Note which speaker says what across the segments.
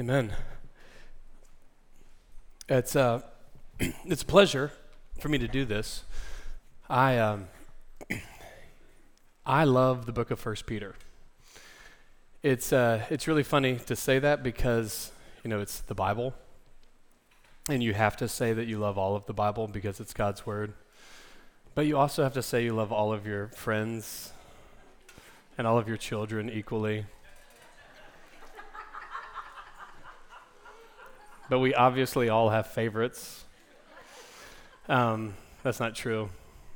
Speaker 1: Amen. It's, uh, it's a pleasure for me to do this. I, um, I love the book of First Peter. It's, uh, it's really funny to say that because, you know, it's the Bible. And you have to say that you love all of the Bible because it's God's Word. But you also have to say you love all of your friends and all of your children equally. But we obviously all have favorites. Um, that's not true.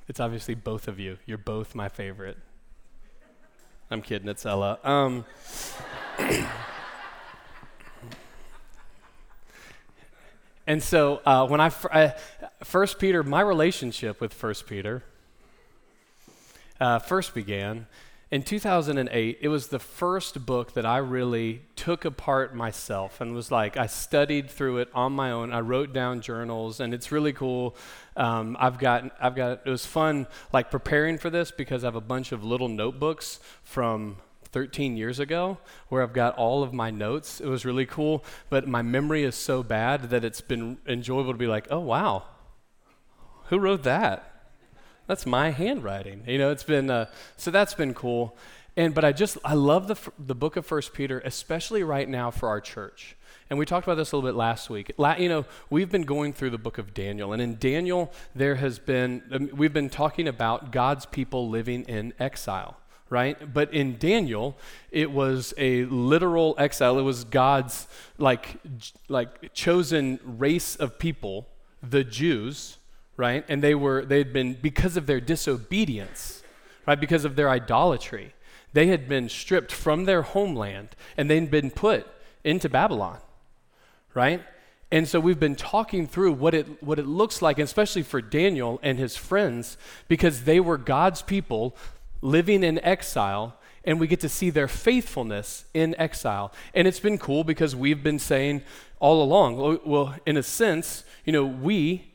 Speaker 1: It's obviously both of you. You're both my favorite. I'm kidding, it's Ella. Um, and so uh, when I, fr- I, First Peter, my relationship with First Peter uh, first began in 2008, it was the first book that I really took apart myself and was like, I studied through it on my own. I wrote down journals, and it's really cool. Um, I've got, I've got, it was fun like preparing for this because I have a bunch of little notebooks from 13 years ago where I've got all of my notes. It was really cool, but my memory is so bad that it's been enjoyable to be like, oh, wow, who wrote that? That's my handwriting. You know, it's been, uh, so that's been cool. And, but I just, I love the, the book of First Peter, especially right now for our church. And we talked about this a little bit last week. La, you know, we've been going through the book of Daniel. And in Daniel, there has been, um, we've been talking about God's people living in exile right? But in Daniel, it was a literal exile. It was God's like like chosen race of people, the Jews, right? And they were they had been because of their disobedience, right? Because of their idolatry, they had been stripped from their homeland and they'd been put into Babylon, right? And so we've been talking through what it what it looks like, especially for Daniel and his friends, because they were God's people living in exile and we get to see their faithfulness in exile. And it's been cool because we've been saying all along, well, in a sense, you know, we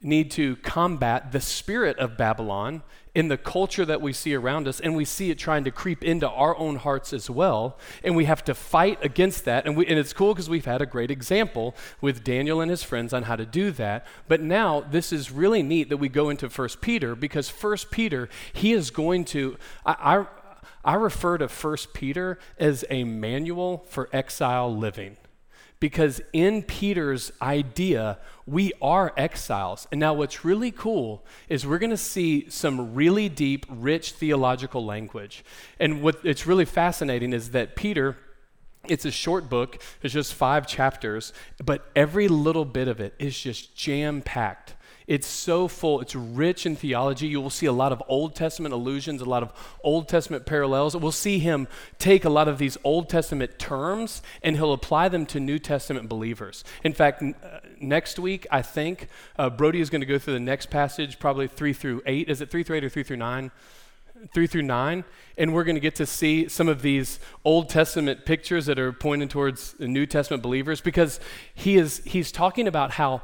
Speaker 1: need to combat the spirit of Babylon in the culture that we see around us, and we see it trying to creep into our own hearts as well. And we have to fight against that. And, we, and it's cool because we've had a great example with Daniel and his friends on how to do that. But now this is really neat that we go into First Peter because First Peter, he is going to. I, I, I refer to First Peter as a manual for exile living because in Peter's idea, we are exiles. And now, what's really cool is we're going to see some really deep, rich theological language. And what it's really fascinating is that Peter. It's a short book, it's just five chapters, but every little bit of it is just jam packed it's so full, it's rich in theology. You will see a lot of Old Testament allusions, a lot of Old Testament parallels. We'll see him take a lot of these Old Testament terms and he'll apply them to New Testament believers. In fact, n- uh, next week, I think, uh, Brody is going to go through the next passage, probably 3 through 8. Is it 3 through 8 or 3 through 9? 3 through 9, and we're going to get to see some of these Old Testament pictures that are pointing towards the New Testament believers because he is he's talking about how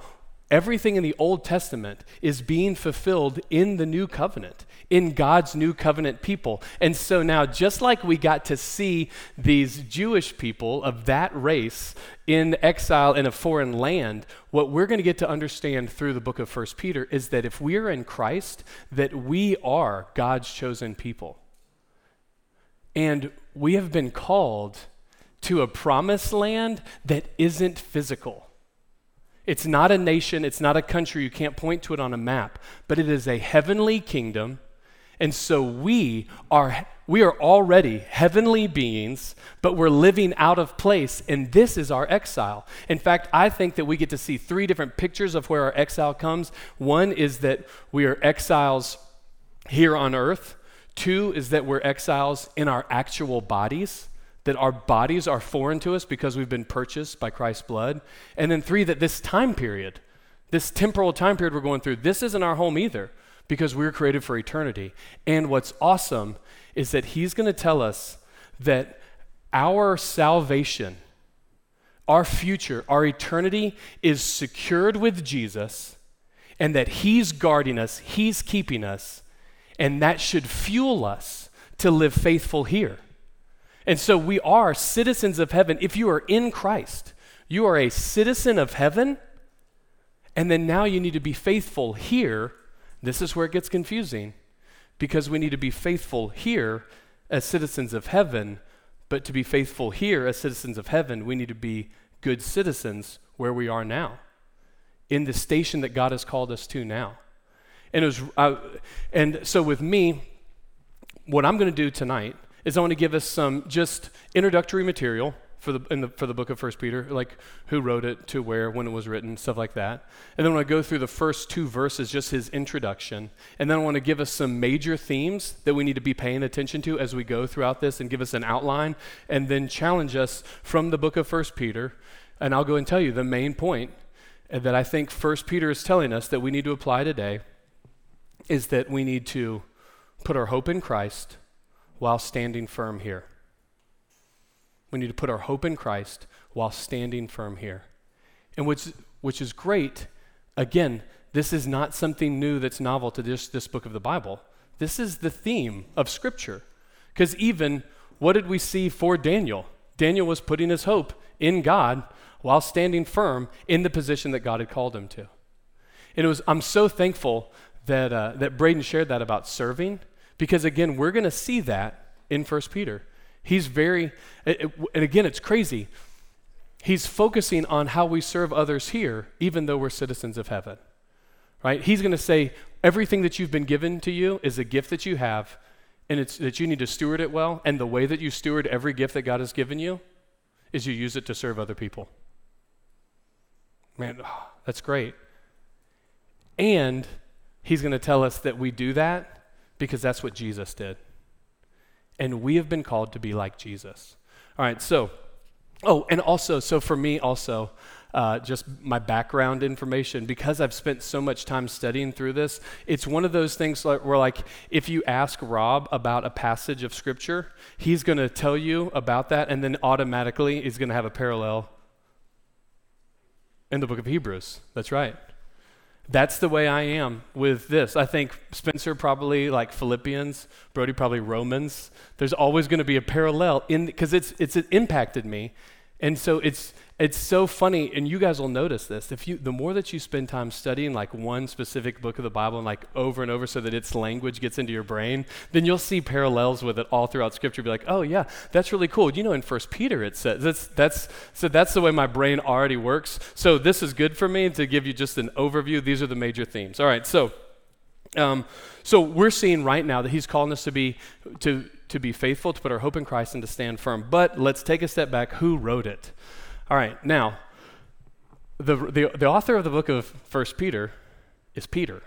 Speaker 1: Everything in the Old Testament is being fulfilled in the new covenant, in God's new covenant people. And so now, just like we got to see these Jewish people of that race in exile in a foreign land, what we're going to get to understand through the book of First Peter is that if we are in Christ, that we are God's chosen people. And we have been called to a promised land that isn't physical. It's not a nation, it's not a country, you can't point to it on a map, but it is a heavenly kingdom. And so we are we are already heavenly beings, but we're living out of place, and this is our exile. In fact, I think that we get to see three different pictures of where our exile comes. One is that we are exiles here on earth. Two is that we're exiles in our actual bodies that our bodies are foreign to us because we've been purchased by Christ's blood. And then three, that this time period, this temporal time period we're going through, this isn't our home either because we are created for eternity. And what's awesome is that he's going to tell us that our salvation, our future, our eternity is secured with Jesus and that he's guarding us, he's keeping us, and that should fuel us to live faithful here. And so we are citizens of heaven if you are in Christ. You are a citizen of heaven, and then now you need to be faithful here. This is where it gets confusing because we need to be faithful here as citizens of heaven, but to be faithful here as citizens of heaven, we need to be good citizens where we are now, in the station that God has called us to now. And, it was, uh, and so with me, what I'm going to do tonight is I want to give us some just introductory material for the, the, for the book of First Peter, like who wrote it, to where, when it was written, stuff like that. And then I want to go through the first two verses, just his introduction. And then I want to give us some major themes that we need to be paying attention to as we go throughout this and give us an outline and then challenge us from the book of First Peter. And I'll go and tell you the main point that I think First Peter is telling us that we need to apply today is that we need to put our hope in Christ while standing firm here. We need to put our hope in Christ while standing firm here. And which, which is great, again, this is not something new that's novel to this, this book of the Bible. This is the theme of Scripture. Because even, what did we see for Daniel? Daniel was putting his hope in God while standing firm in the position that God had called him to. And it was, I'm so thankful that, uh, that Braden shared that about serving, because again, we're going to see that in 1 Peter. He's very, and again, it's crazy. He's focusing on how we serve others here, even though we're citizens of heaven. Right? He's going to say, everything that you've been given to you is a gift that you have, and it's that you need to steward it well. And the way that you steward every gift that God has given you is you use it to serve other people. Man, oh, that's great. And he's going to tell us that we do that because that's what Jesus did. And we have been called to be like Jesus. All right, so, oh, and also, so for me also, uh, just my background information, because I've spent so much time studying through this, it's one of those things where, like, if you ask Rob about a passage of Scripture, he's going to tell you about that, and then automatically he's going to have a parallel in the book of Hebrews. That's right. That's the way I am with this. I think Spencer probably like Philippians, Brody probably Romans. There's always going to be a parallel in because it's it's it impacted me. And so it's it's so funny, and you guys will notice this. If you, the more that you spend time studying like one specific book of the Bible and like over and over, so that its language gets into your brain, then you'll see parallels with it all throughout Scripture. Be like, oh yeah, that's really cool. You know, in First Peter it says that's that's so that's the way my brain already works. So this is good for me to give you just an overview. These are the major themes. All right, so. Um, so we're seeing right now that he's calling us to be to to be faithful, to put our hope in Christ, and to stand firm. But let's take a step back. Who wrote it? All right, now, the, the, the author of the book of First Peter is Peter.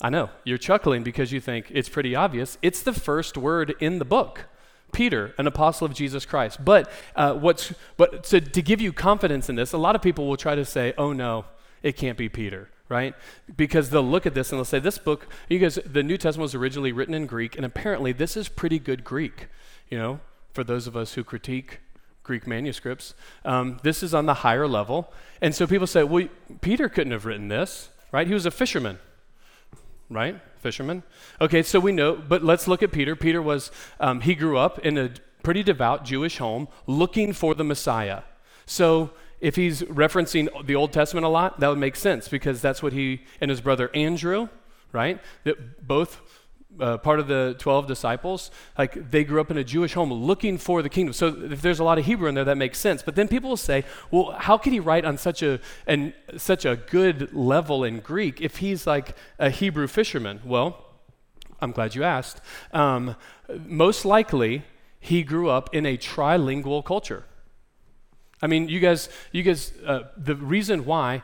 Speaker 1: I know, you're chuckling because you think it's pretty obvious. It's the first word in the book. Peter, an apostle of Jesus Christ. But uh, what's but to, to give you confidence in this, a lot of people will try to say, "Oh no, it can't be Peter." Right? Because they'll look at this and they'll say, "This book, you guys, the New Testament was originally written in Greek, and apparently this is pretty good Greek." You know, for those of us who critique Greek manuscripts. Um, this is on the higher level. And so people say, well, Peter couldn't have written this, right? He was a fisherman, right? Fisherman. Okay, so we know, but let's look at Peter. Peter was, um, he grew up in a pretty devout Jewish home looking for the Messiah. So if he's referencing the Old Testament a lot, that would make sense because that's what he and his brother Andrew, right? That both uh, part of the 12 disciples, like they grew up in a Jewish home looking for the kingdom. So if there's a lot of Hebrew in there, that makes sense. But then people will say, well, how could he write on such a, and such a good level in Greek if he's like a Hebrew fisherman? Well, I'm glad you asked. Um, most likely, he grew up in a trilingual culture. I mean, you guys, you guys, uh, the reason why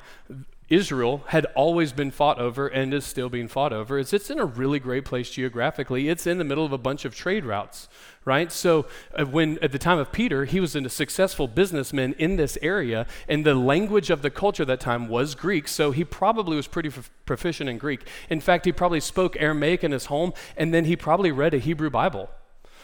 Speaker 1: Israel had always been fought over and is still being fought over is it's in a really great place geographically. It's in the middle of a bunch of trade routes, right? So uh, when at the time of Peter, he was a successful businessman in this area, and the language of the culture at that time was Greek, so he probably was pretty f- proficient in Greek. In fact, he probably spoke Aramaic in his home, and then he probably read a Hebrew Bible.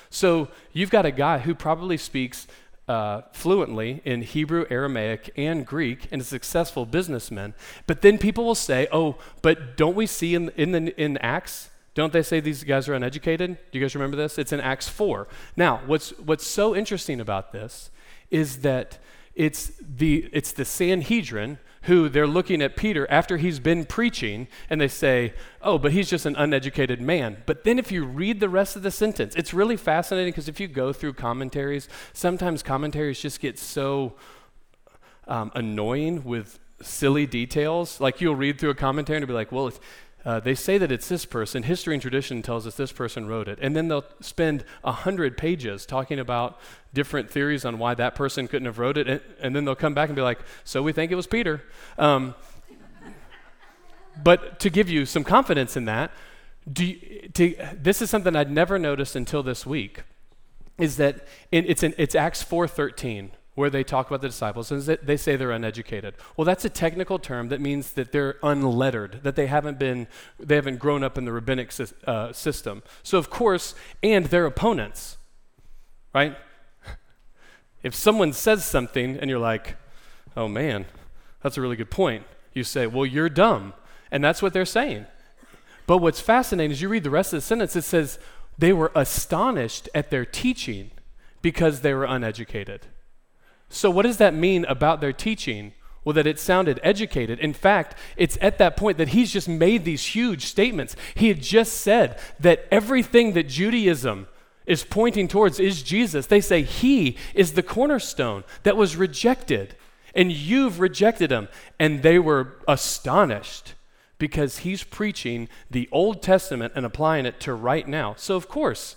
Speaker 1: So you've got a guy who probably speaks uh, fluently in Hebrew, Aramaic, and Greek, and a successful businessman. But then people will say, "Oh, but don't we see in in, the, in Acts Don't they say these guys are uneducated? Do you guys remember this? It's in Acts 4. Now, what's, what's so interesting about this is that it's the, it's the Sanhedrin who they're looking at Peter after he's been preaching and they say, oh, but he's just an uneducated man. But then if you read the rest of the sentence, it's really fascinating because if you go through commentaries, sometimes commentaries just get so um, annoying with silly details. Like you'll read through a commentary and be like, well, uh, they say that it's this person. History and tradition tells us this person wrote it. And then they'll spend a hundred pages talking about different theories on why that person couldn't have wrote it. And, and then they'll come back and be like, so we think it was Peter. Um, but to give you some confidence in that, you, to, this is something I'd never noticed until this week, is that in, it's, in, it's Acts 4.13 where they talk about the disciples and they say they're uneducated. Well, that's a technical term that means that they're unlettered, that they haven't been, they haven't grown up in the rabbinic uh, system. So, of course, and their opponents, right? If someone says something and you're like, oh man, that's a really good point, you say, well, you're dumb. And that's what they're saying. But what's fascinating is you read the rest of the sentence, it says, they were astonished at their teaching because they were uneducated. So, what does that mean about their teaching? Well, that it sounded educated. In fact, it's at that point that he's just made these huge statements. He had just said that everything that Judaism is pointing towards is Jesus. They say he is the cornerstone that was rejected, and you've rejected him. And they were astonished because he's preaching the Old Testament and applying it to right now. So, of course,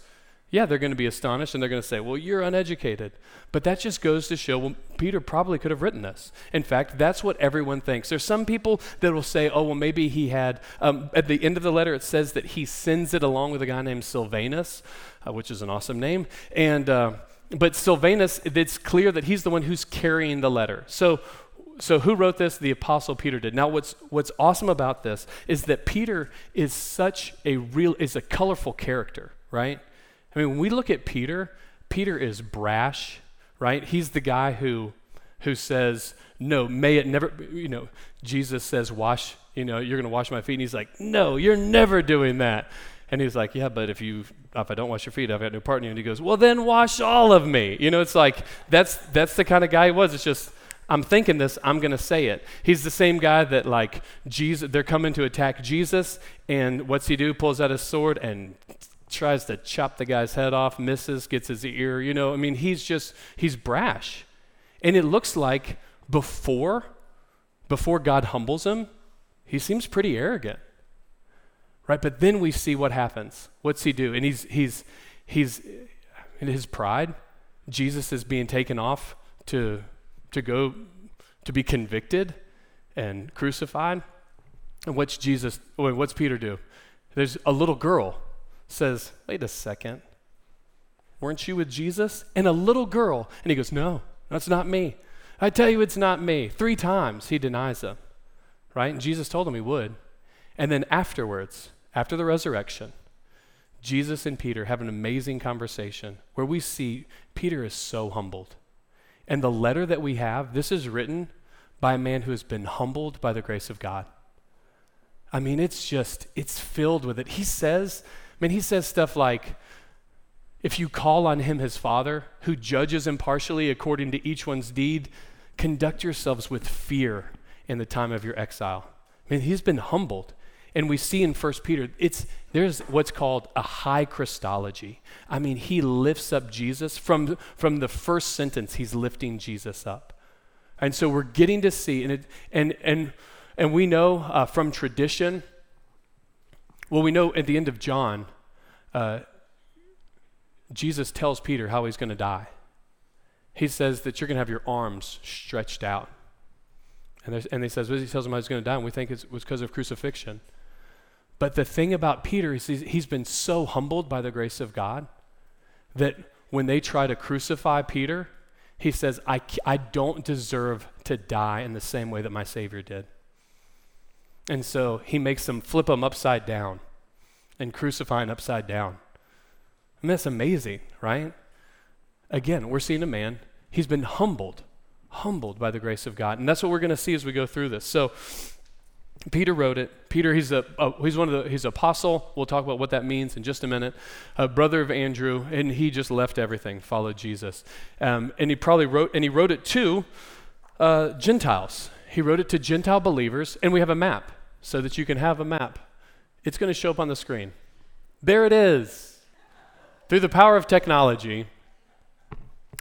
Speaker 1: yeah, they're going to be astonished and they're going to say, Well, you're uneducated. But that just goes to show, well, Peter probably could have written this. In fact, that's what everyone thinks. There's some people that will say, Oh, well, maybe he had, um, at the end of the letter, it says that he sends it along with a guy named Silvanus, uh, which is an awesome name. And, uh, but Silvanus, it's clear that he's the one who's carrying the letter. So, so who wrote this? The apostle Peter did. Now what's what's awesome about this is that Peter is such a real is a colorful character, right? I mean, when we look at Peter, Peter is brash, right? He's the guy who who says, "No, may it never." You know, Jesus says, "Wash." You know, you're going to wash my feet, and he's like, "No, you're never doing that." And he's like, "Yeah, but if you if I don't wash your feet, I've got no part in you." And he goes, "Well, then wash all of me." You know, it's like that's that's the kind of guy he was. It's just I'm thinking this, I'm going to say it. He's the same guy that, like, Jesus, they're coming to attack Jesus, and what's he do? Pulls out his sword and tries to chop the guy's head off, misses, gets his ear. You know, I mean, he's just, he's brash. And it looks like before, before God humbles him, he seems pretty arrogant. Right? But then we see what happens. What's he do? And he's, he's, he's, in his pride, Jesus is being taken off to, to go to be convicted and crucified. And what's Jesus, what's Peter do? There's a little girl says, Wait a second. Weren't you with Jesus? And a little girl. And he goes, No, that's not me. I tell you, it's not me. Three times he denies them, right? And Jesus told him he would. And then afterwards, after the resurrection, Jesus and Peter have an amazing conversation where we see Peter is so humbled. And the letter that we have, this is written by a man who has been humbled by the grace of God. I mean, it's just, it's filled with it. He says mean, he says stuff like, if you call on him, his father, who judges impartially according to each one's deed, conduct yourselves with fear in the time of your exile. I mean, he's been humbled. And we see in 1 Peter, it's, there's what's called a high Christology. I mean, he lifts up Jesus. From, from the first sentence, he's lifting Jesus up. And so we're getting to see, and, it, and, and, and we know uh, from tradition well, we know at the end of John, uh, Jesus tells Peter how he's going to die. He says that you're going to have your arms stretched out. And, and he says, well, he tells him how he's going to die, and we think it was because of crucifixion. But the thing about Peter is he's, he's been so humbled by the grace of God that when they try to crucify Peter, he says, I, I don't deserve to die in the same way that my Savior did. And so he makes them flip them upside down and crucify upside down. Mean, that's amazing, right? Again, we're seeing a man, he's been humbled, humbled by the grace of God. And that's what we're going to see as we go through this. So, Peter wrote it. Peter, he's a, he's one of the he's apostle. We'll talk about what that means in just a minute. A brother of Andrew, and he just left everything, followed Jesus, um, and he probably wrote and he wrote it to uh, Gentiles. He wrote it to Gentile believers, and we have a map so that you can have a map. It's going to show up on the screen. There it is. Through the power of technology,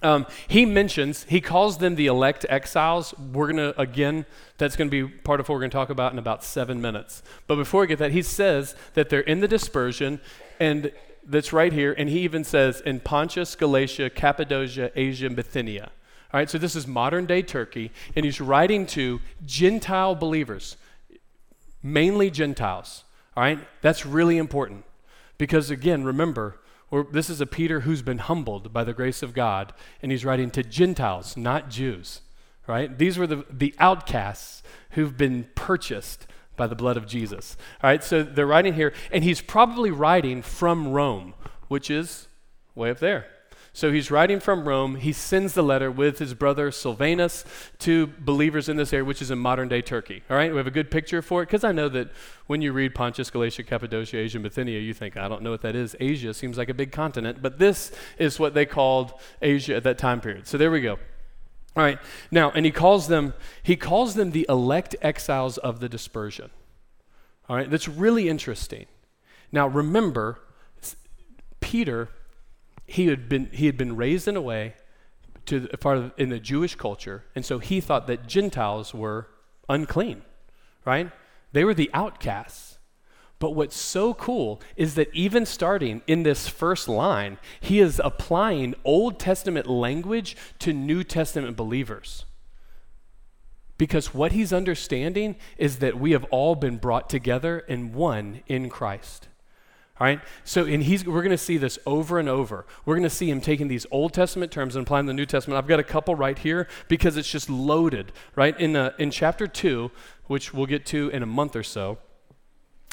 Speaker 1: um, he mentions, he calls them the elect exiles. We're going to, again, that's going to be part of what we're going to talk about in about seven minutes. But before we get that, he says that they're in the dispersion, and that's right here. And he even says in Pontus, Galatia, Cappadocia, Asia, Bithynia. All right, so this is modern day Turkey, and he's writing to Gentile believers, mainly Gentiles. All right, that's really important because, again, remember, this is a Peter who's been humbled by the grace of God, and he's writing to Gentiles, not Jews, right? These were the, the outcasts who've been purchased by the blood of Jesus. All right, so they're writing here, and he's probably writing from Rome, which is way up there. So he's writing from Rome. He sends the letter with his brother Silvanus to believers in this area, which is in modern day Turkey. All right, we have a good picture for it because I know that when you read Pontus, Galatia, Cappadocia, Asia, Bithynia, you think, I don't know what that is. Asia seems like a big continent, but this is what they called Asia at that time period. So there we go. All right, now, and he calls them, he calls them the elect exiles of the dispersion. All right, that's really interesting. Now, remember, Peter he had been, he had been raised in a way to part of in the Jewish culture, and so he thought that Gentiles were unclean, right? They were the outcasts. But what's so cool is that even starting in this first line, he is applying Old Testament language to New Testament believers. Because what he's understanding is that we have all been brought together in one in Christ. All right? So, and he's, we're going to see this over and over. We're going to see him taking these Old Testament terms and applying the New Testament. I've got a couple right here because it's just loaded, right? In, uh, in chapter 2, which we'll get to in a month or so,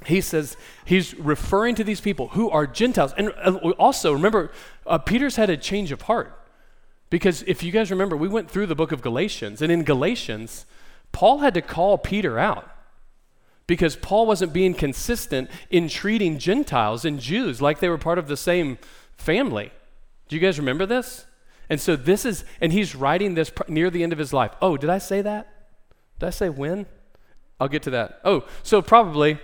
Speaker 1: he says he's referring to these people who are Gentiles. And uh, also, remember, uh, Peter's had a change of heart. Because if you guys remember, we went through the book of Galatians, and in Galatians, Paul had to call Peter out because Paul wasn't being consistent in treating Gentiles and Jews like they were part of the same family. Do you guys remember this? And so this is, and he's writing this near the end of his life. Oh, did I say that? Did I say when? I'll get to that. Oh, so probably,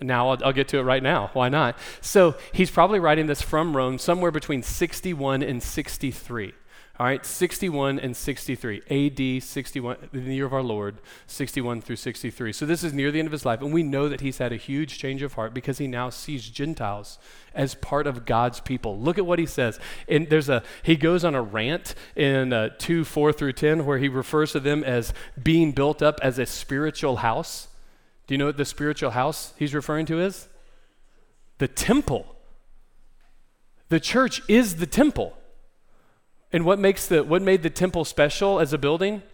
Speaker 1: now I'll, I'll, get to it right now. Why not? So he's probably writing this from Rome somewhere between 61 and 63. All right, 61 and 63, AD 61, the year of our Lord, 61 through 63. So this is near the end of his life, and we know that he's had a huge change of heart because he now sees Gentiles as part of God's people. Look at what he says. And there's a he goes on a rant in uh, 2, 4 through 10, where he refers to them as being built up as a spiritual house. Do you know what the spiritual house he's referring to is? The temple. The church is the temple. And what makes the what made the temple special as a building?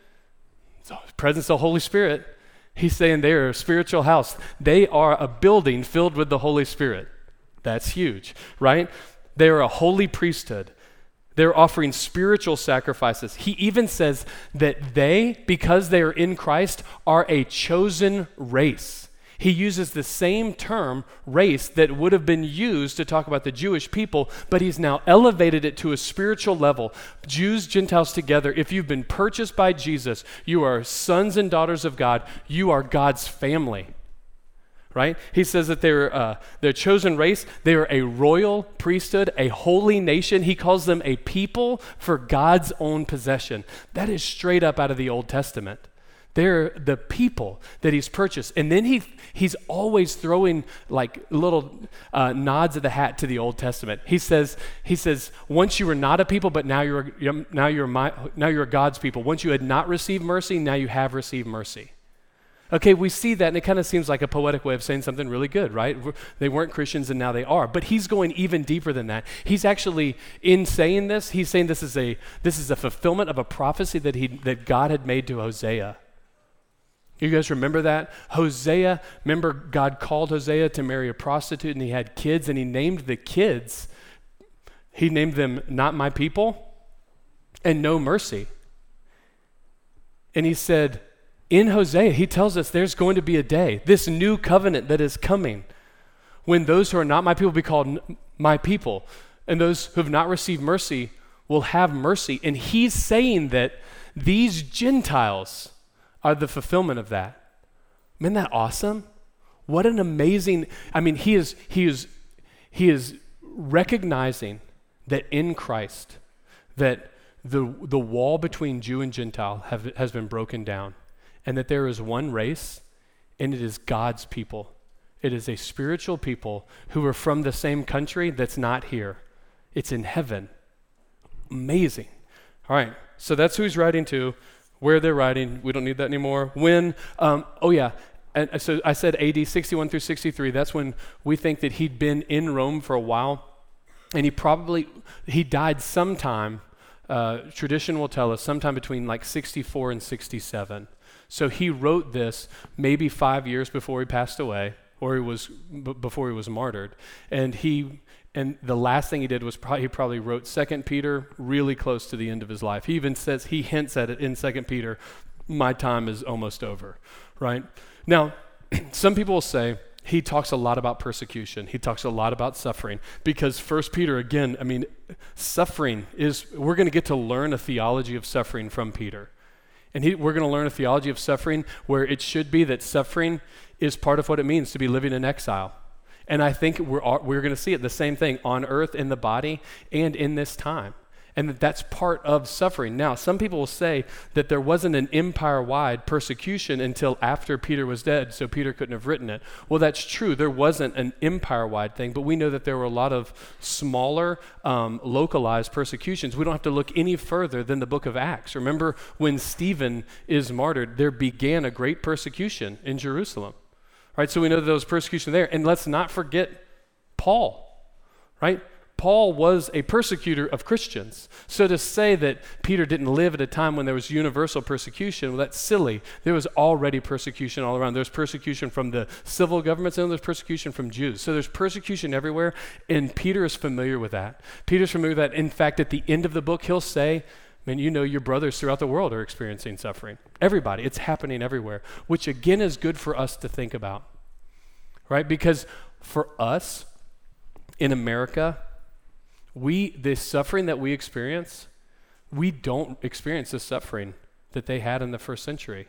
Speaker 1: The presence of the Holy Spirit. He's saying they're a spiritual house. They are a building filled with the Holy Spirit. That's huge, right? They are a holy priesthood. They're offering spiritual sacrifices. He even says that they, because they are in Christ, are a chosen race he uses the same term, race, that would have been used to talk about the Jewish people, but he's now elevated it to a spiritual level. Jews, Gentiles together, if you've been purchased by Jesus, you are sons and daughters of God, you are God's family. Right? He says that they're uh, they're chosen race. They are a royal priesthood, a holy nation. He calls them a people for God's own possession. That is straight up out of the Old Testament. They're the people that he's purchased. And then he, he's always throwing like little uh, nods of the hat to the Old Testament. He says, he says, once you were not a people, but now you're, now you're, my, now you're God's people. Once you had not received mercy, now you have received mercy. Okay, we see that, and it kind of seems like a poetic way of saying something really good, right? They weren't Christians and now they are. But he's going even deeper than that. He's actually, in saying this, he's saying this is a, this is a fulfillment of a prophecy that, he, that God had made to Hosea. You guys remember that? Hosea, remember God called Hosea to marry a prostitute and he had kids and he named the kids, he named them Not My People and No Mercy. And he said, in Hosea, he tells us there's going to be a day, this new covenant that is coming, when those who are not my people will be called my people, and those who have not received mercy will have mercy. And he's saying that these Gentiles are the fulfillment of that. Isn't that awesome? What an amazing, I mean, he is, he is, he is recognizing that in Christ, that the, the wall between Jew and Gentile have, has been broken down, and that there is one race, and it is God's people. It is a spiritual people who are from the same country that's not here. It's in heaven. Amazing. All right, so that's who he's writing to, where they're writing. We don't need that anymore. When, um, oh yeah, and so I said AD 61 through 63. That's when we think that he'd been in Rome for a while, and he probably he died sometime. Uh, tradition will tell us sometime between like 64 and 67. So he wrote this maybe five years before he passed away, or he was b- before he was martyred, and he and the last thing he did was probably, he probably wrote Second Peter really close to the end of his life. He even says he hints at it in Second Peter. My time is almost over, right? Now, some people will say he talks a lot about persecution. He talks a lot about suffering because First Peter, again, I mean, suffering is, we're going to get to learn a theology of suffering from Peter. And he, we're going to learn a theology of suffering where it should be that suffering is part of what it means to be living in exile. And I think we're, we're going to see it the same thing on earth, in the body, and in this time and that that's part of suffering. Now, some people will say that there wasn't an empire wide persecution until after Peter was dead, so Peter couldn't have written it. Well, that's true. There wasn't an empire wide thing, but we know that there were a lot of smaller, um, localized persecutions. We don't have to look any further than the book of Acts. Remember when Stephen is martyred, there began a great persecution in Jerusalem. Right? So we know that there was persecution there. And let's not forget Paul. Right? Paul was a persecutor of Christians. So to say that Peter didn't live at a time when there was universal persecution, well, that's silly. There was already persecution all around. There's persecution from the civil governments and there's persecution from Jews. So there's persecution everywhere, and Peter is familiar with that. Peter's familiar with that. In fact, at the end of the book, he'll say, Man, you know your brothers throughout the world are experiencing suffering. Everybody. It's happening everywhere, which again is good for us to think about. Right? Because for us in America, we, the suffering that we experience, we don't experience the suffering that they had in the first century.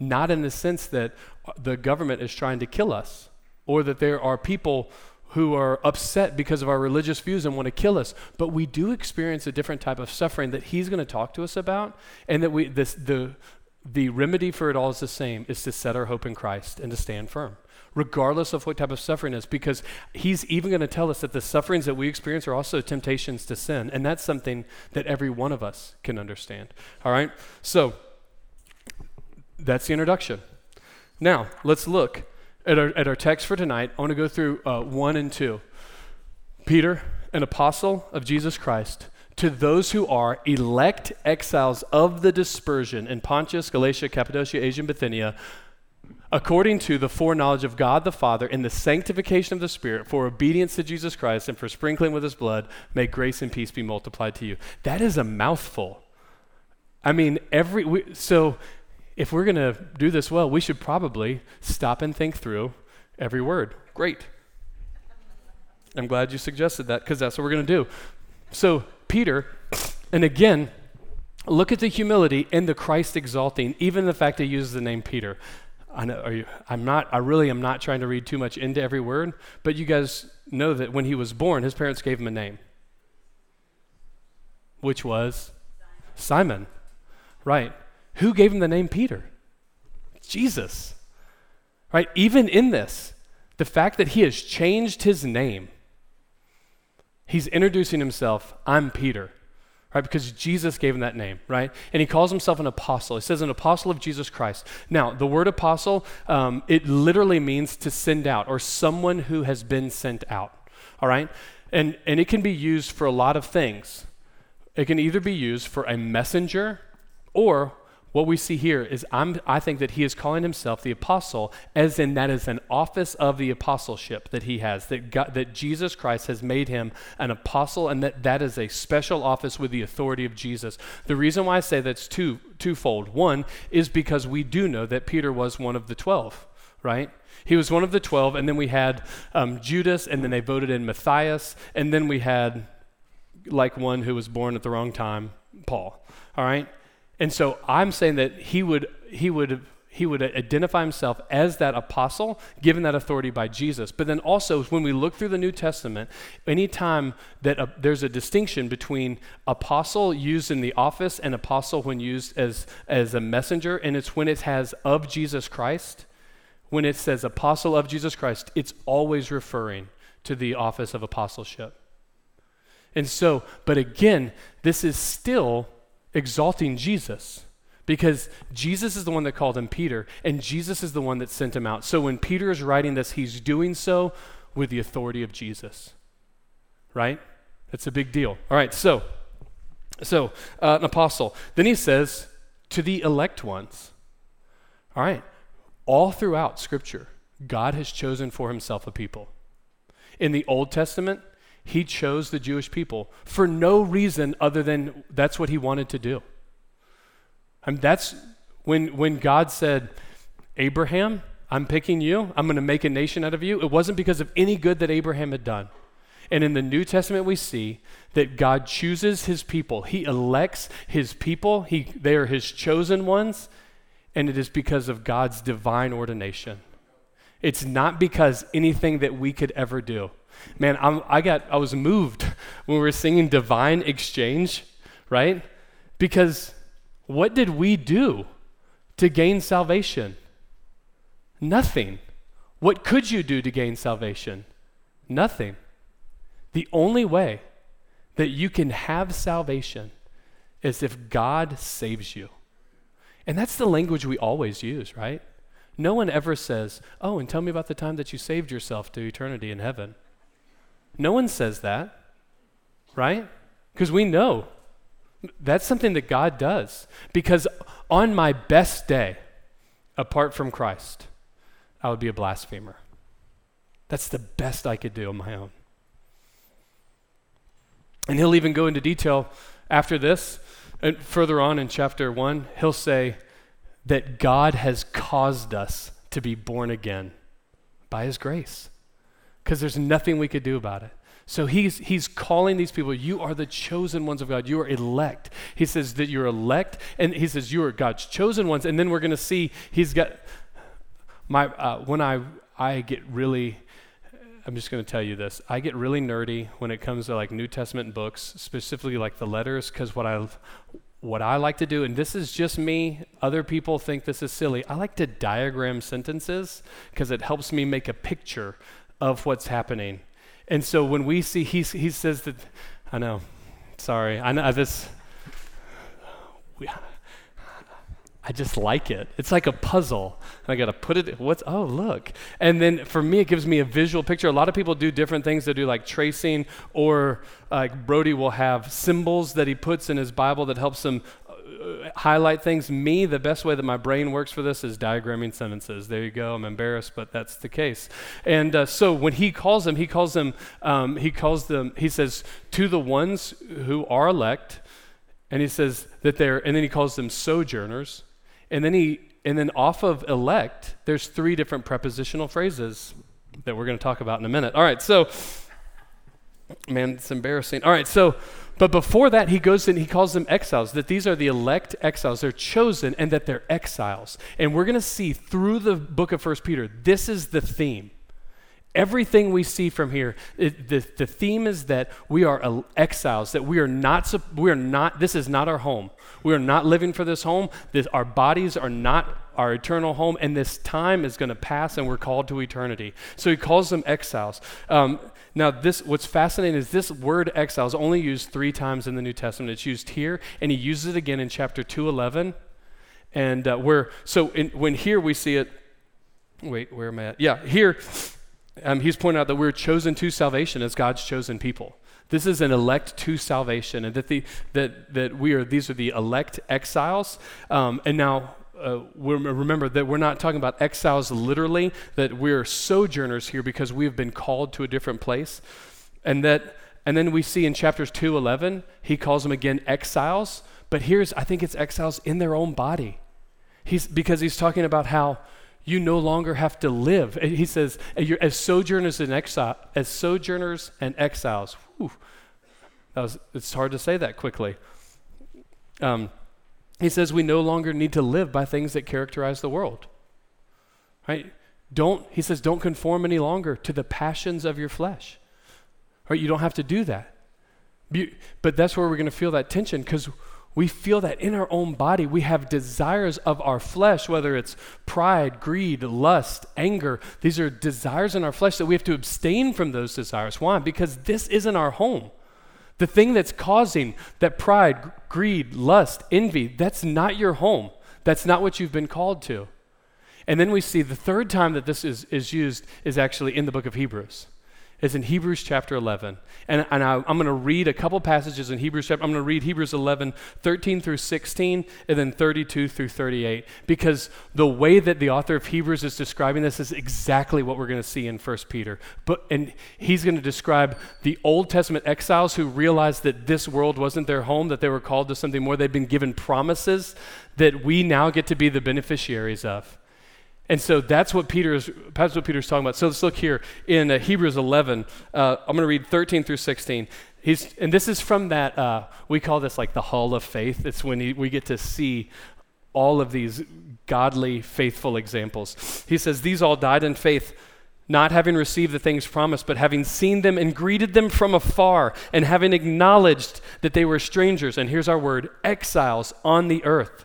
Speaker 1: Not in the sense that the government is trying to kill us or that there are people who are upset because of our religious views and want to kill us, but we do experience a different type of suffering that he's going to talk to us about, and that we this the the remedy for it all is the same: is to set our hope in Christ and to stand firm regardless of what type of suffering is, because he's even going to tell us that the sufferings that we experience are also temptations to sin. And that's something that every one of us can understand. All right? So, that's the introduction. Now, let's look at our, at our text for tonight. I want to go through uh, 1 and 2. Peter, an apostle of Jesus Christ, to those who are elect exiles of the dispersion in Pontus, Galatia, Cappadocia, Asia, and Bithynia, according to the foreknowledge of God the Father in the sanctification of the Spirit, for obedience to Jesus Christ and for sprinkling with his blood, may grace and peace be multiplied to you. That is a mouthful. I mean, every we, so if we're going to do this well, we should probably stop and think through every word. Great. I'm glad you suggested that because that's what we're going to do. So, Peter, and again, look at the humility and the Christ exalting, even the fact that he uses the name Peter. I know, you, I'm not, I really am not trying to read too much into every word, but you guys know that when he was born, his parents gave him a name, which was Simon. Simon. Right. Who gave him the name Peter? Jesus. Right? Even in this, the fact that he has changed his name, he's introducing himself, I'm Peter right? Because Jesus gave him that name, right? And he calls himself an apostle. He says an apostle of Jesus Christ. Now, the word apostle, um, it literally means to send out or someone who has been sent out, all right? And, and it can be used for a lot of things. It can either be used for a messenger or what we see here is I'm, I think that he is calling himself the apostle, as in that is an office of the apostleship that he has, that, God, that Jesus Christ has made him an apostle, and that that is a special office with the authority of Jesus. The reason why I say that's two, twofold. One is because we do know that Peter was one of the 12, right? He was one of the 12, and then we had um, Judas, and then they voted in Matthias, and then we had, like one who was born at the wrong time, Paul. All right? And so I'm saying that he would, he would, he would identify himself as that apostle, given that authority by Jesus. But then also, when we look through the New Testament, anytime that a, there's a distinction between apostle used in the office and apostle when used as, as a messenger, and it's when it has of Jesus Christ, when it says apostle of Jesus Christ, it's always referring to the office of apostleship. And so, but again, this is still exalting Jesus because Jesus is the one that called him Peter, and Jesus is the one that sent him out. So when Peter is writing this, he's doing so with the authority of Jesus. Right? That's a big deal. All right, so, so uh, an apostle. Then he says, to the elect ones. All right, all throughout Scripture, God has chosen for himself a people. In the Old Testament, he chose the Jewish people for no reason other than that's what he wanted to do. And that's when, when God said, Abraham, I'm picking you, I'm going to make a nation out of you. It wasn't because of any good that Abraham had done. And in the New Testament, we see that God chooses his people. He elects his people. He, they are his chosen ones. And it is because of God's divine ordination. It's not because anything that we could ever do. Man, I'm, I got, I was moved when we were singing Divine Exchange, right? Because what did we do to gain salvation? Nothing. What could you do to gain salvation? Nothing. The only way that you can have salvation is if God saves you. And that's the language we always use, right? No one ever says, Oh, and tell me about the time that you saved yourself to eternity in heaven. No one says that, right? Because we know that's something that God does. Because on my best day, apart from Christ, I would be a blasphemer. That's the best I could do on my own. And he'll even go into detail after this, and further on in chapter 1, he'll say that God has caused us to be born again by his grace because there's nothing we could do about it. So he's, he's calling these people, you are the chosen ones of God. You are elect. He says that you're elect, and he says you are God's chosen ones. And then we're going to see he's got, my, uh, when I, I get really, I'm just going to tell you this. I get really nerdy when it comes to like New Testament books, specifically like the letters, because what I, what I like to do, and this is just me, other people think this is silly. I like to diagram sentences because it helps me make a picture of what's happening. And so when we see, he, he says that, I know, sorry, I know this, I just like it. It's like a puzzle. I got to put it, what's, oh, look. And then for me, it gives me a visual picture. A lot of people do different things. They do like tracing, or like Brody will have symbols that he puts in his Bible that helps him highlight things. Me, the best way that my brain works for this is diagramming sentences. There you go. I'm embarrassed, but that's the case. And uh, so when he calls them, he calls them, um, he calls them, he says, to the ones who are elect, and he says that they're, and then he calls them sojourners. And then he, and then off of elect, there's three different prepositional phrases that we're going to talk about in a minute. All right, so, man, it's embarrassing. All right, so, but before that, he goes and he calls them exiles, that these are the elect exiles. They're chosen and that they're exiles. And we're going to see through the book of First Peter, this is the theme. Everything we see from here, it, the, the theme is that we are exiles, that we are not, we are not, this is not our home. We are not living for this home. This, our bodies are not our eternal home, and this time is going to pass, and we're called to eternity. So he calls them exiles. Um, now, this what's fascinating is this word exile is only used three times in the New Testament. It's used here, and he uses it again in chapter 211. And uh, where, so in, when here we see it, wait, where am I at? Yeah, here um, he's pointing out that we're chosen to salvation as God's chosen people This is an elect to salvation, and that, the, that, that we are, these are the elect exiles. Um, and now, uh, remember that we're not talking about exiles literally, that we're sojourners here because we have been called to a different place. And that, and then we see in chapters 2, 11, he calls them again exiles. But here's, I think it's exiles in their own body. He's, because he's talking about how you no longer have to live. He says, as sojourners and exile, as sojourners and exiles. Whew, was, it's hard to say that quickly. Um, he says we no longer need to live by things that characterize the world. Right? Don't, he says, don't conform any longer to the passions of your flesh. Right? You don't have to do that. But that's where we're going to feel that tension because we feel that in our own body we have desires of our flesh, whether it's pride, greed, lust, anger. These are desires in our flesh that we have to abstain from those desires. Why? Because this isn't our home. The thing that's causing that pride, greed, lust, envy, that's not your home. That's not what you've been called to. And then we see the third time that this is, is used is actually in the book of Hebrews is in Hebrews chapter 11. And, and I, am going to read a couple passages in Hebrews chapter. I'm going to read Hebrews 11, 13 through 16, and then 32 through 38, because the way that the author of Hebrews is describing this is exactly what we're going to see in 1 Peter. But, and he's going to describe the Old Testament exiles who realized that this world wasn't their home, that they were called to something more. They've been given promises that we now get to be the beneficiaries of. And so that's what Peter's that's what Peter's talking about. So let's look here in uh, Hebrews 11. Uh, I'm going to read 13 through 16. He's, and this is from that uh, we call this like the hall of faith. It's when he, we get to see all of these godly, faithful examples. He says these all died in faith. Not having received the things promised, but having seen them and greeted them from afar, and having acknowledged that they were strangers, and here's our word, exiles on the earth.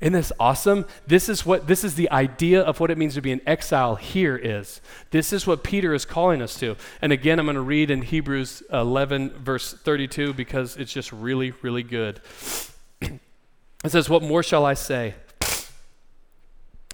Speaker 1: Isn't this awesome? This is what this is the idea of what it means to be an exile here is. This is what Peter is calling us to. And again, I'm going to read in Hebrews 11 verse 32 because it's just really really good. It says, "What more shall I say?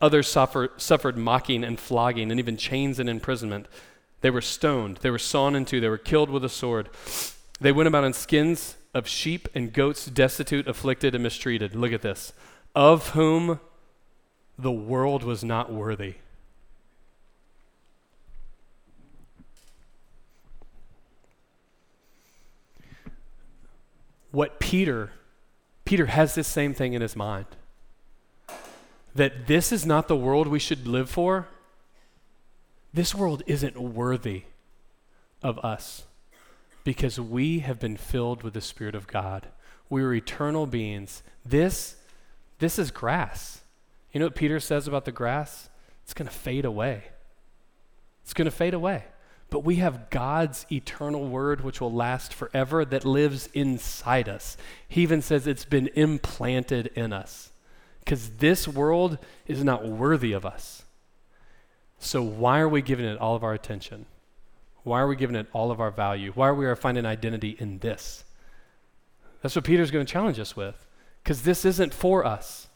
Speaker 1: Others suffer, suffered mocking and flogging and even chains and imprisonment. They were stoned, they were sawn in two, they were killed with a sword. They went about in skins of sheep and goats, destitute, afflicted, and mistreated. Look at this. Of whom the world was not worthy. What Peter, Peter has this same thing in his mind that this is not the world we should live for, this world isn't worthy of us because we have been filled with the Spirit of God. We are eternal beings. This, this is grass. You know what Peter says about the grass? It's going to fade away. It's going to fade away. But we have God's eternal word, which will last forever, that lives inside us. He even says it's been implanted in us because this world is not worthy of us. So, why are we giving it all of our attention? Why are we giving it all of our value? Why are we finding identity in this? That's what Peter's going to challenge us with, because this isn't for us.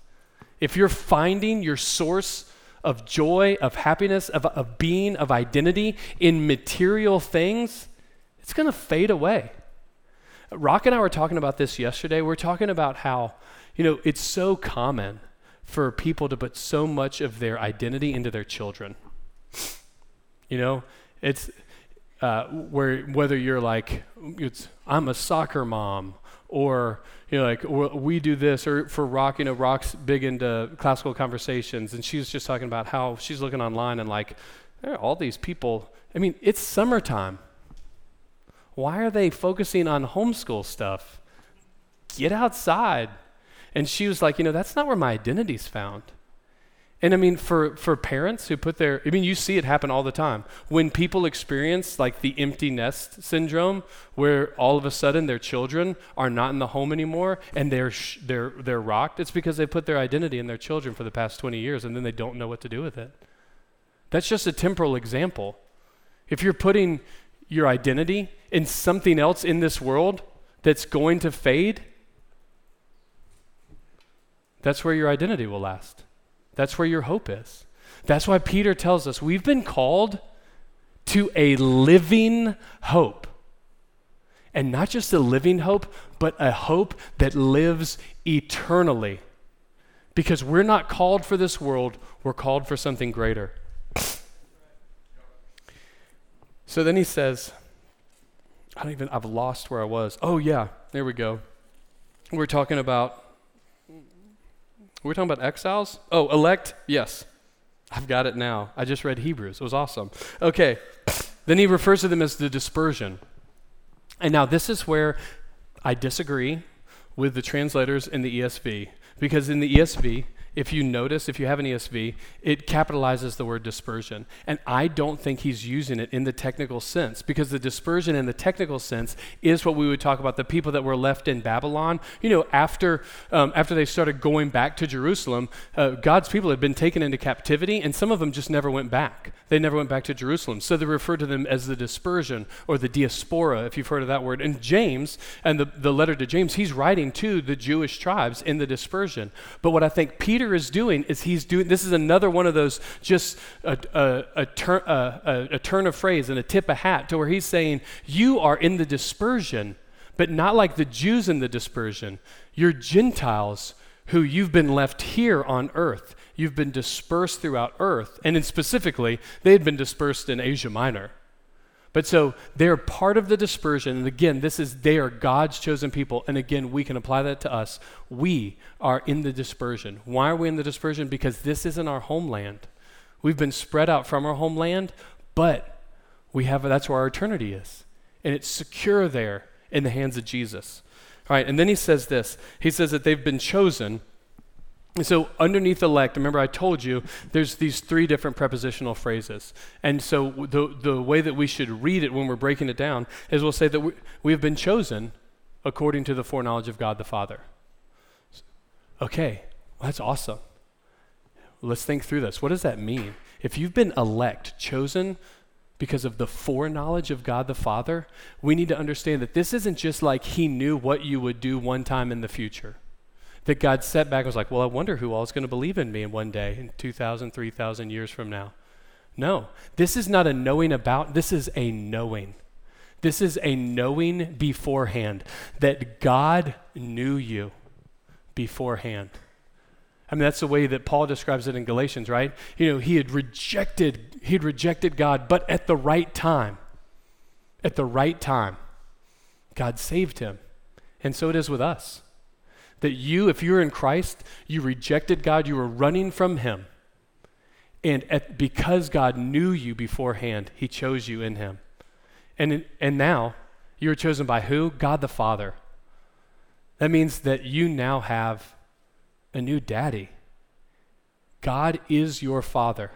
Speaker 1: If you're finding your source of joy, of happiness, of, of being, of identity in material things, it's going to fade away. Rock and I were talking about this yesterday. We're talking about how you know, it's so common for people to put so much of their identity into their children. You know, it's uh, where whether you're like, it's I'm a soccer mom, or you know, like we do this, or for Rock, you know, Rock's big into classical conversations, and she's just talking about how she's looking online and like, all these people. I mean, it's summertime. Why are they focusing on homeschool stuff? Get outside. And she was like, You know, that's not where my identity's found. And I mean, for, for parents who put their, I mean, you see it happen all the time. When people experience like the empty nest syndrome, where all of a sudden their children are not in the home anymore and they're, sh- they're, they're rocked, it's because they put their identity in their children for the past 20 years and then they don't know what to do with it. That's just a temporal example. If you're putting your identity in something else in this world that's going to fade, that's where your identity will last. That's where your hope is. That's why Peter tells us we've been called to a living hope. And not just a living hope, but a hope that lives eternally. Because we're not called for this world, we're called for something greater. So then he says, I don't even, I've lost where I was. Oh, yeah, there we go. We're talking about we're talking about exiles? Oh, elect? Yes. I've got it now. I just read Hebrews. It was awesome. Okay. Then he refers to them as the dispersion. And now this is where I disagree with the translators in the ESV. Because in the ESV, if you notice, if you have an ESV, it capitalizes the word dispersion. And I don't think he's using it in the technical sense because the dispersion in the technical sense is what we would talk about the people that were left in Babylon. You know, after, um, after they started going back to Jerusalem, uh, God's people had been taken into captivity, and some of them just never went back. They never went back to Jerusalem. So they refer to them as the dispersion or the diaspora, if you've heard of that word. And James, and the, the letter to James, he's writing to the Jewish tribes in the dispersion. But what I think Peter Peter is doing is he's doing, this is another one of those just a, a, a, turn, a, a turn of phrase and a tip of hat to where he's saying, You are in the dispersion, but not like the Jews in the dispersion. You're Gentiles who you've been left here on earth. You've been dispersed throughout earth. And in specifically, they had been dispersed in Asia Minor. But so they're part of the dispersion. And again, this is they are God's chosen people. And again, we can apply that to us. We are in the dispersion. Why are we in the dispersion? Because this isn't our homeland. We've been spread out from our homeland, but we have that's where our eternity is. And it's secure there in the hands of Jesus. All right, and then he says this. He says that they've been chosen and so, underneath elect, remember I told you there's these three different prepositional phrases. And so, the, the way that we should read it when we're breaking it down is we'll say that we, we have been chosen according to the foreknowledge of God the Father. Okay, that's awesome. Let's think through this. What does that mean? If you've been elect, chosen because of the foreknowledge of God the Father, we need to understand that this isn't just like He knew what you would do one time in the future that God set back and was like, well, I wonder who all is going to believe in me in one day, in 2,000, 3,000 years from now. No, this is not a knowing about, this is a knowing. This is a knowing beforehand that God knew you beforehand. I mean, that's the way that Paul describes it in Galatians, right? You know, he had rejected, he had rejected God, but at the right time, at the right time, God saved him. And so it is with us. That you, if you're in Christ, you rejected God, you were running from Him. And at, because God knew you beforehand, He chose you in Him. And, and now, you are chosen by who? God the Father. That means that you now have a new daddy. God is your Father.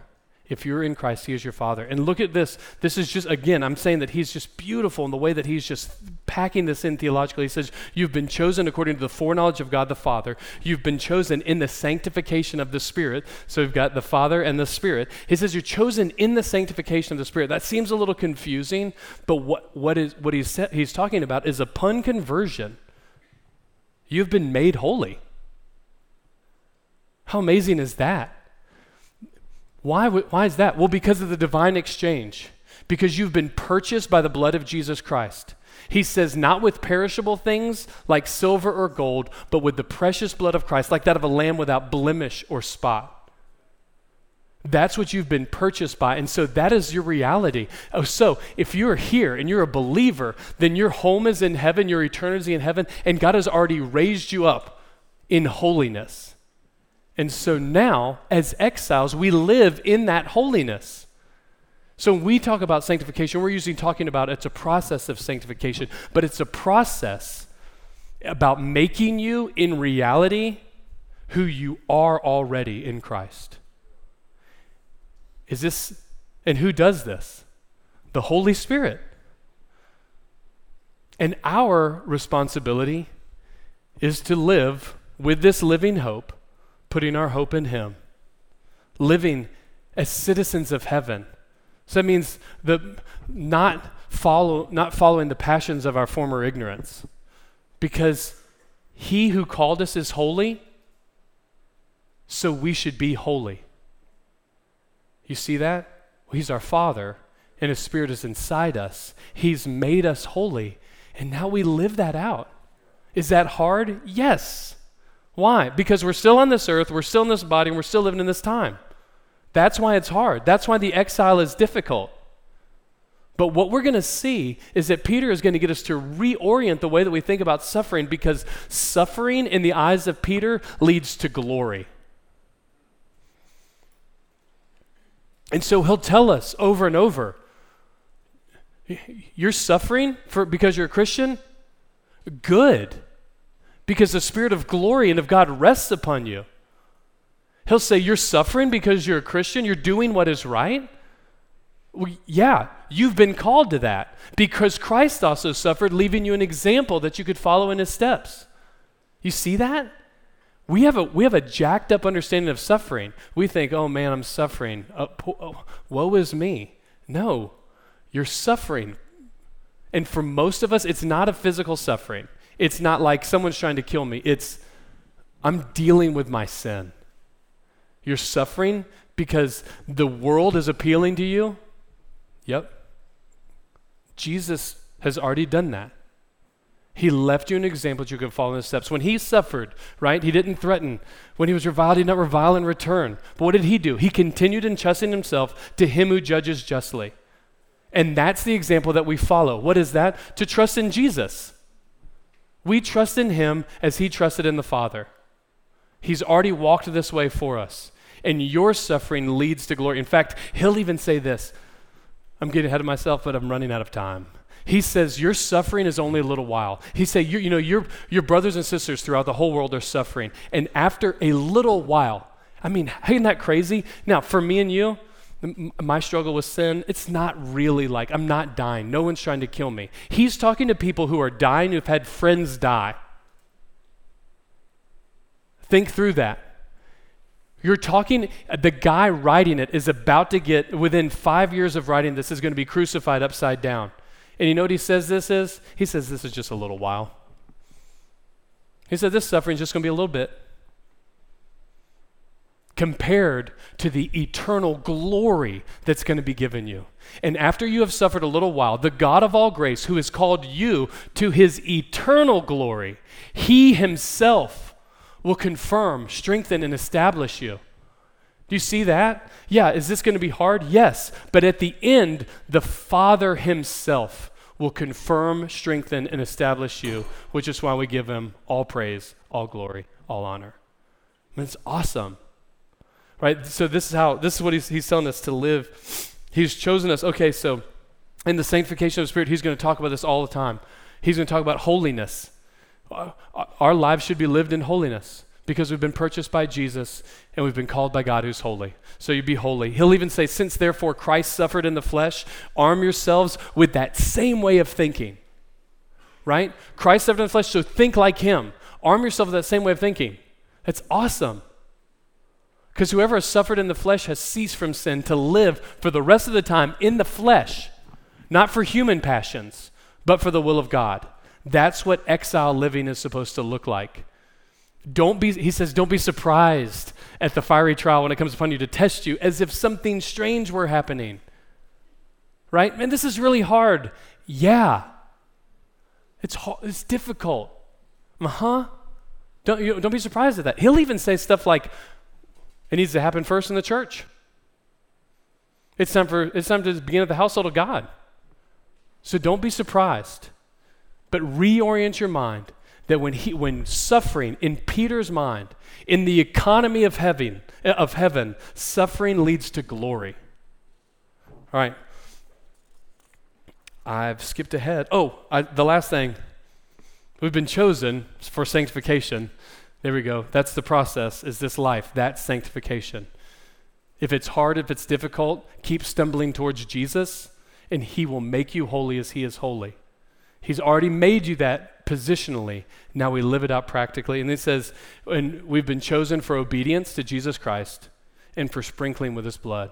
Speaker 1: If you're in Christ, He is your Father. And look at this. This is just, again, I'm saying that He's just beautiful in the way that He's just packing this in theologically. He says, You've been chosen according to the foreknowledge of God the Father. You've been chosen in the sanctification of the Spirit. So we've got the Father and the Spirit. He says, You're chosen in the sanctification of the Spirit. That seems a little confusing, but what, what, is, what he's, he's talking about is upon conversion, you've been made holy. How amazing is that? Why, why is that? Well, because of the divine exchange. Because you've been purchased by the blood of Jesus Christ. He says, not with perishable things like silver or gold, but with the precious blood of Christ, like that of a lamb without blemish or spot. That's what you've been purchased by. And so that is your reality. Oh, so if you're here and you're a believer, then your home is in heaven, your eternity in heaven, and God has already raised you up in holiness. And so now, as exiles, we live in that holiness. So when we talk about sanctification, we're usually talking about it's a process of sanctification, but it's a process about making you in reality who you are already in Christ. Is this, and who does this? The Holy Spirit. And our responsibility is to live with this living hope, putting our hope in Him, living as citizens of heaven. So that means the, not, follow, not following the passions of our former ignorance, because He who called us is holy, so we should be holy. You see that? He's our Father, and His Spirit is inside us. He's made us holy, and now we live that out. Is that hard? Yes. Why? Because we're still on this earth, we're still in this body, and we're still living in this time. That's why it's hard. That's why the exile is difficult. But what we're going to see is that Peter is going to get us to reorient the way that we think about suffering because suffering in the eyes of Peter leads to glory. And so he'll tell us over and over you're suffering for, because you're a Christian? Good. Because the Spirit of glory and of God rests upon you. He'll say, You're suffering because you're a Christian? You're doing what is right? Well, yeah, you've been called to that because Christ also suffered, leaving you an example that you could follow in his steps. You see that? We have, a, we have a jacked up understanding of suffering. We think, oh man, I'm suffering. Oh, oh, woe is me. No, you're suffering. And for most of us, it's not a physical suffering. It's not like someone's trying to kill me. It's, I'm dealing with my sin. You're suffering because the world is appealing to you? Yep. Jesus has already done that. He left you an example that you can follow in his steps. When he suffered, right, he didn't threaten. When he was reviled, he did not revile in return. But what did he do? He continued entrusting himself to him who judges justly. And that's the example that we follow. What is that? To trust in Jesus. We trust in him as he trusted in the Father. He's already walked this way for us. And your suffering leads to glory. In fact, he'll even say this I'm getting ahead of myself, but I'm running out of time. He says, Your suffering is only a little while. He said, you, you know, your, your brothers and sisters throughout the whole world are suffering. And after a little while, I mean, isn't that crazy? Now, for me and you, my struggle with sin, it's not really like I'm not dying. No one's trying to kill me. He's talking to people who are dying who've had friends die. Think through that. You're talking, the guy writing it is about to get, within five years of writing this, is going to be crucified upside down. And you know what he says this is? He says this is just a little while. He said this suffering is just going to be a little bit compared to the eternal glory that's going to be given you. And after you have suffered a little while, the God of all grace, who has called you to his eternal glory, he himself will confirm, strengthen, and establish you. Do you see that? Yeah, is this going to be hard? Yes. But at the end, the Father Himself will confirm, strengthen, and establish you, which is why we give Him all praise, all glory, all honor. It's awesome. Right? So this is how, this is what He's, he's telling us to live. He's chosen us. Okay, so in the sanctification of the Spirit, He's going to talk about this all the time. He's going to talk about holiness. Our lives should be lived in holiness because we've been purchased by Jesus and we've been called by God who's holy. So you be holy. He'll even say, Since therefore Christ suffered in the flesh, arm yourselves with that same way of thinking. Right? Christ suffered in the flesh, so think like him. Arm yourself with that same way of thinking. That's awesome. Because whoever has suffered in the flesh has ceased from sin to live for the rest of the time in the flesh, not for human passions, but for the will of God. That's what exile living is supposed to look like. Don't be, he says, don't be surprised at the fiery trial when it comes upon you to test you as if something strange were happening. Right? And this is really hard. Yeah. It's, it's difficult. Uh huh. Don't, you, don't be surprised at that. He'll even say stuff like, it needs to happen first in the church. It's time, for, it's time to begin at the household of God. So don't be surprised, but reorient your mind that when, he, when suffering in Peter's mind, in the economy of heaven, of heaven, suffering leads to glory. All right. I've skipped ahead. Oh, I, the last thing. We've been chosen for sanctification. There we go. That's the process, is this life. that sanctification. If it's hard, if it's difficult, keep stumbling towards Jesus, and He will make you holy as He is holy. He's already made you that positionally. Now we live it out practically. And it says, and we've been chosen for obedience to Jesus Christ and for sprinkling with His blood.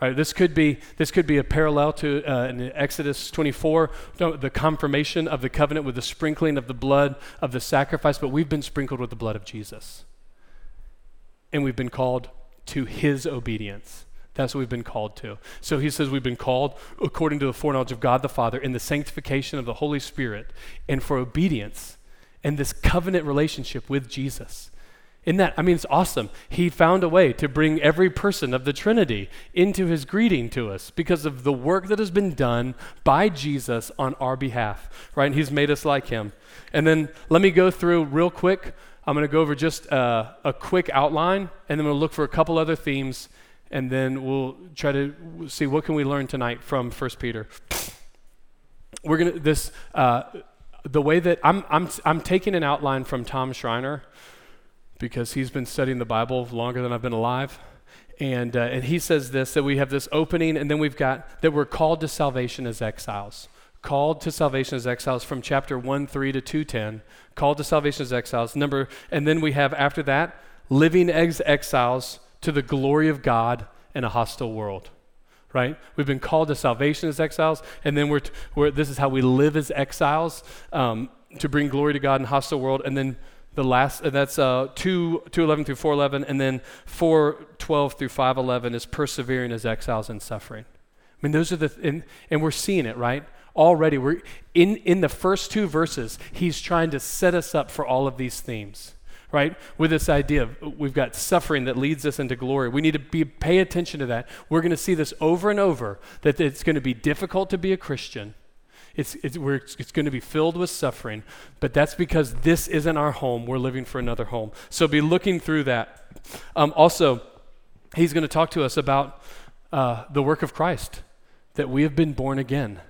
Speaker 1: Right, this could be this could be a parallel to uh, in Exodus 24, the confirmation of the covenant with the sprinkling of the blood of the sacrifice. But we've been sprinkled with the blood of Jesus, and we've been called to His obedience. That's what we've been called to. So he says we've been called according to the foreknowledge of God the Father in the sanctification of the Holy Spirit and for obedience and this covenant relationship with Jesus. In that, I mean, it's awesome. He found a way to bring every person of the Trinity into his greeting to us because of the work that has been done by Jesus on our behalf, right? And he's made us like him. And then let me go through real quick. I'm going to go over just uh, a quick outline, and then we'll look for a couple other themes, and then we'll try to see what can we learn tonight from 1 Peter. We're going to, this, uh, the way that I'm, I'm, I'm taking an outline from Tom Schreiner because he's been studying the Bible longer than I've been alive. And, uh, and he says this that we have this opening, and then we've got that we're called to salvation as exiles. Called to salvation as exiles from chapter 1 3 to 210. Called to salvation as exiles. Number, and then we have after that, living as exiles to the glory of God in a hostile world right? We've been called to salvation as exiles, and then we're, t- we're this is how we live as exiles um, to bring glory to God in a hostile world, and then the last uh, that's uh, 2 211 through 411 and then 412 through 511 is persevering as exiles in suffering. I mean those are the and, and we're seeing it right? Already we're in in the first two verses he's trying to set us up for all of these themes right? With this idea of we've got suffering that leads us into glory. We need to be pay attention to that. We're going to see this over and over that it's going to be difficult to be a christian it's, it's, it's going to be filled with suffering, but that's because this isn't our home. We're living for another home. So be looking through that. Um, also, he's going to talk to us about uh, the work of Christ, that we have been born again,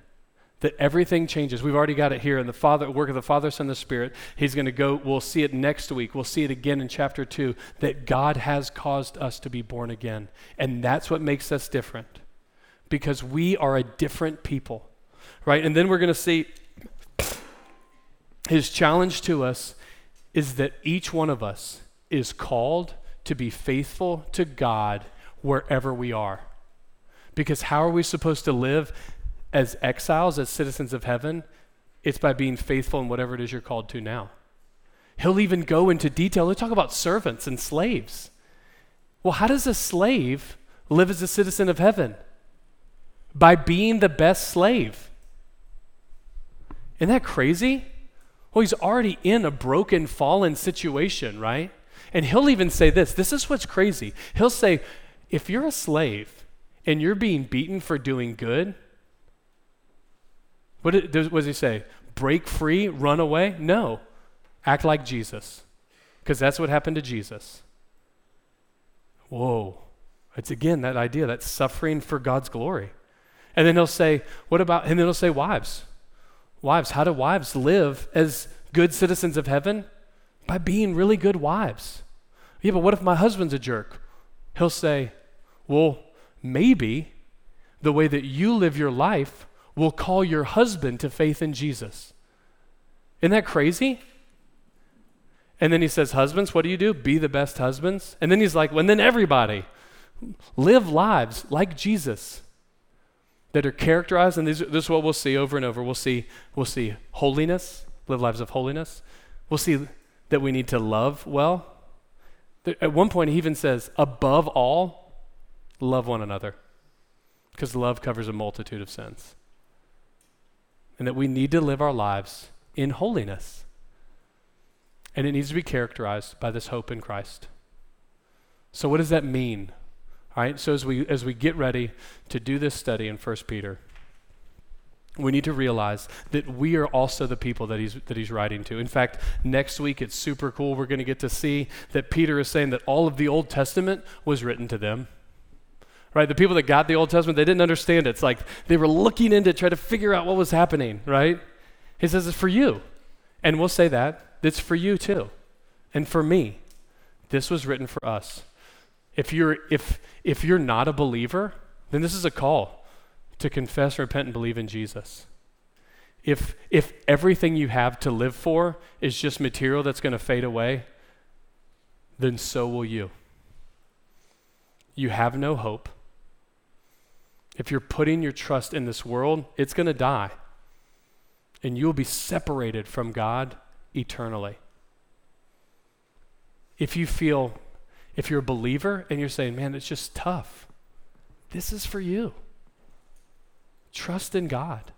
Speaker 1: that everything changes. We've already got it here in the Father, work of the Father, Son, and the Spirit. He's going to go, we'll see it next week. We'll see it again in chapter 2, that God has caused us to be born again. And that's what makes us different, because we are a different people right? And then we're going to see his challenge to us is that each one of us is called to be faithful to God wherever we are. Because how are we supposed to live as exiles, as citizens of heaven? It's by being faithful in whatever it is you're called to now. He'll even go into detail. He'll talk about servants and slaves. Well, how does a slave live as a citizen of heaven? By being the best slave. Isn't that crazy? Well, he's already in a broken, fallen situation, right? And he'll even say this this is what's crazy. He'll say, if you're a slave and you're being beaten for doing good, what does he say? Break free, run away? No. Act like Jesus, because that's what happened to Jesus. Whoa. It's again that idea, that suffering for God's glory. And then he'll say, what about, and then he'll say, wives, Wives, how do wives live as good citizens of heaven? By being really good wives. Yeah, but what if my husband's a jerk? He'll say, Well, maybe the way that you live your life will call your husband to faith in Jesus. Isn't that crazy? And then he says, Husbands, what do you do? Be the best husbands. And then he's like, Well, and then everybody live lives like Jesus that are characterized, and this, is what we'll see over and over. We'll see, we'll see holiness, live lives of holiness. We'll see that we need to love well. At one point, he even says, above all, love one another, because love covers a multitude of sins. And that we need to live our lives in holiness. And it needs to be characterized by this hope in Christ. So, what does that mean all right, so as we, as we get ready to do this study in 1 Peter, we need to realize that we are also the people that he's, that he's writing to. In fact, next week it's super cool. We're going to get to see that Peter is saying that all of the Old Testament was written to them. right? The people that got the Old Testament, they didn't understand it. It's like they were looking into trying to figure out what was happening, right? He says it's for you. And we'll say that. It's for you too. And for me. This was written for us. If you're, if, if you're not a believer, then this is a call to confess, repent, and believe in Jesus. If, if everything you have to live for is just material that's going to fade away, then so will you. You have no hope. If you're putting your trust in this world, it's going to die. And you'll be separated from God eternally. If you feel, if you're a believer and you're saying, man, it's just tough, this is for you. Trust in God.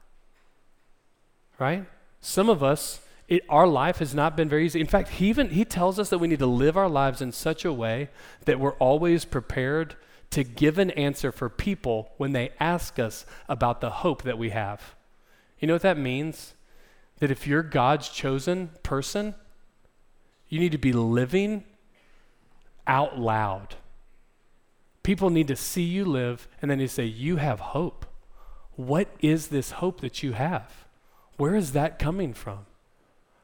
Speaker 1: Right? Some of us, it, our life has not been very easy. In fact, he even he tells us that we need to live our lives in such a way that we're always prepared to give an answer for people when they ask us about the hope that we have. You know what that means? That if you're God's chosen person, you need to be living out loud. People need to see you live and then they say, You have hope. What is this hope that you have? Where is that coming from?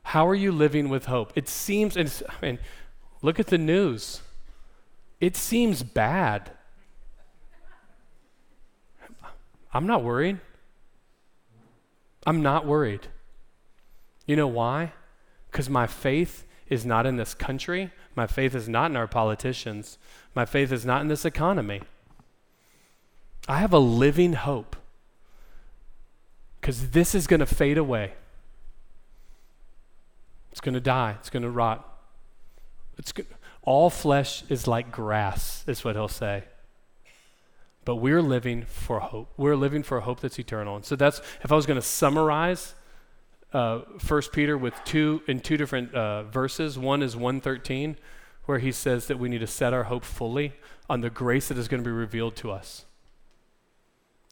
Speaker 1: How are you living with hope? It seems, and I mean, look at the news. It seems bad. I'm not worried. I'm not worried. You know why? Because my faith is not in this country. My faith is not in our politicians. My faith is not in this economy. I have a living hope because this is going to fade away. It's going to die. It's going to rot. It's all flesh is like grass, is what he'll say. But we're living for hope. We're living for a hope that's eternal. And so that's, if I was going to summarize uh, Peter with two, in two different uh, verses, one is 113, where he says that we need to set our hope fully on the grace that is going to be revealed to us.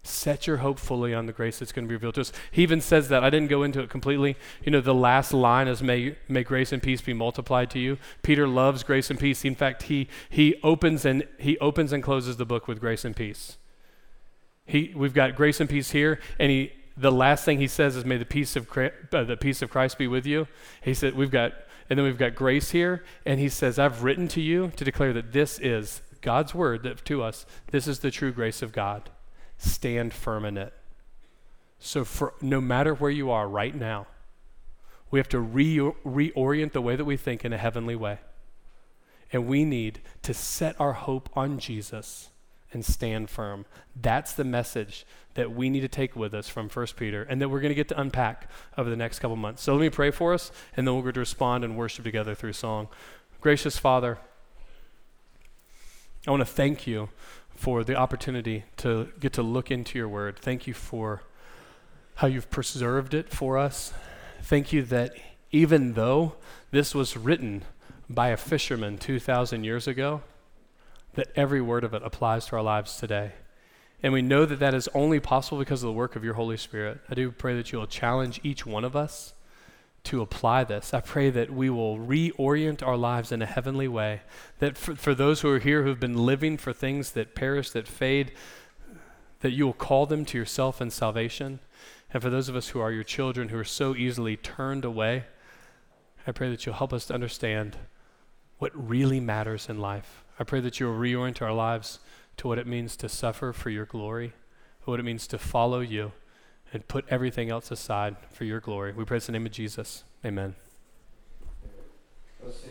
Speaker 1: Set your hope fully on the grace that's going to be revealed to us. He even says that. I didn't go into it completely. You know, the last line is, may, may grace and peace be multiplied to you. Peter loves grace and peace. In fact, he, he, opens and, he opens and closes the book with grace and peace. He, we've got grace and peace here, and he, the last thing he says is, may the peace of, uh, the peace of Christ be with you. He said, we've got, and then we've got grace here, and he says, I've written to you to declare that this is God's word that, to us. This is the true grace of God stand firm in it. So, for no matter where you are right now, we have to re- reorient the way that we think in a heavenly way. And we need to set our hope on Jesus and stand firm. That's the message that we need to take with us from 1 Peter and that we're going to get to unpack over the next couple months. So let me pray for us, and then we're going to respond and worship together through song. Gracious Father, I want to thank you for the opportunity to get to look into your word. Thank you for how you've preserved it for us. Thank you that even though this was written by a fisherman 2,000 years ago, that every word of it applies to our lives today. And we know that that is only possible because of the work of your Holy Spirit. I do pray that you will challenge each one of us to apply this. I pray that we will reorient our lives in a heavenly way. That for, for those who are here who've been living for things that perish, that fade, that you will call them to yourself and salvation. And for those of us who are your children who are so easily turned away, I pray that you'll help us to understand what really matters in life. I pray that you will reorient our lives to what it means to suffer for your glory, what it means to follow you, and put everything else aside for your glory. We praise the name of Jesus. Amen. Let's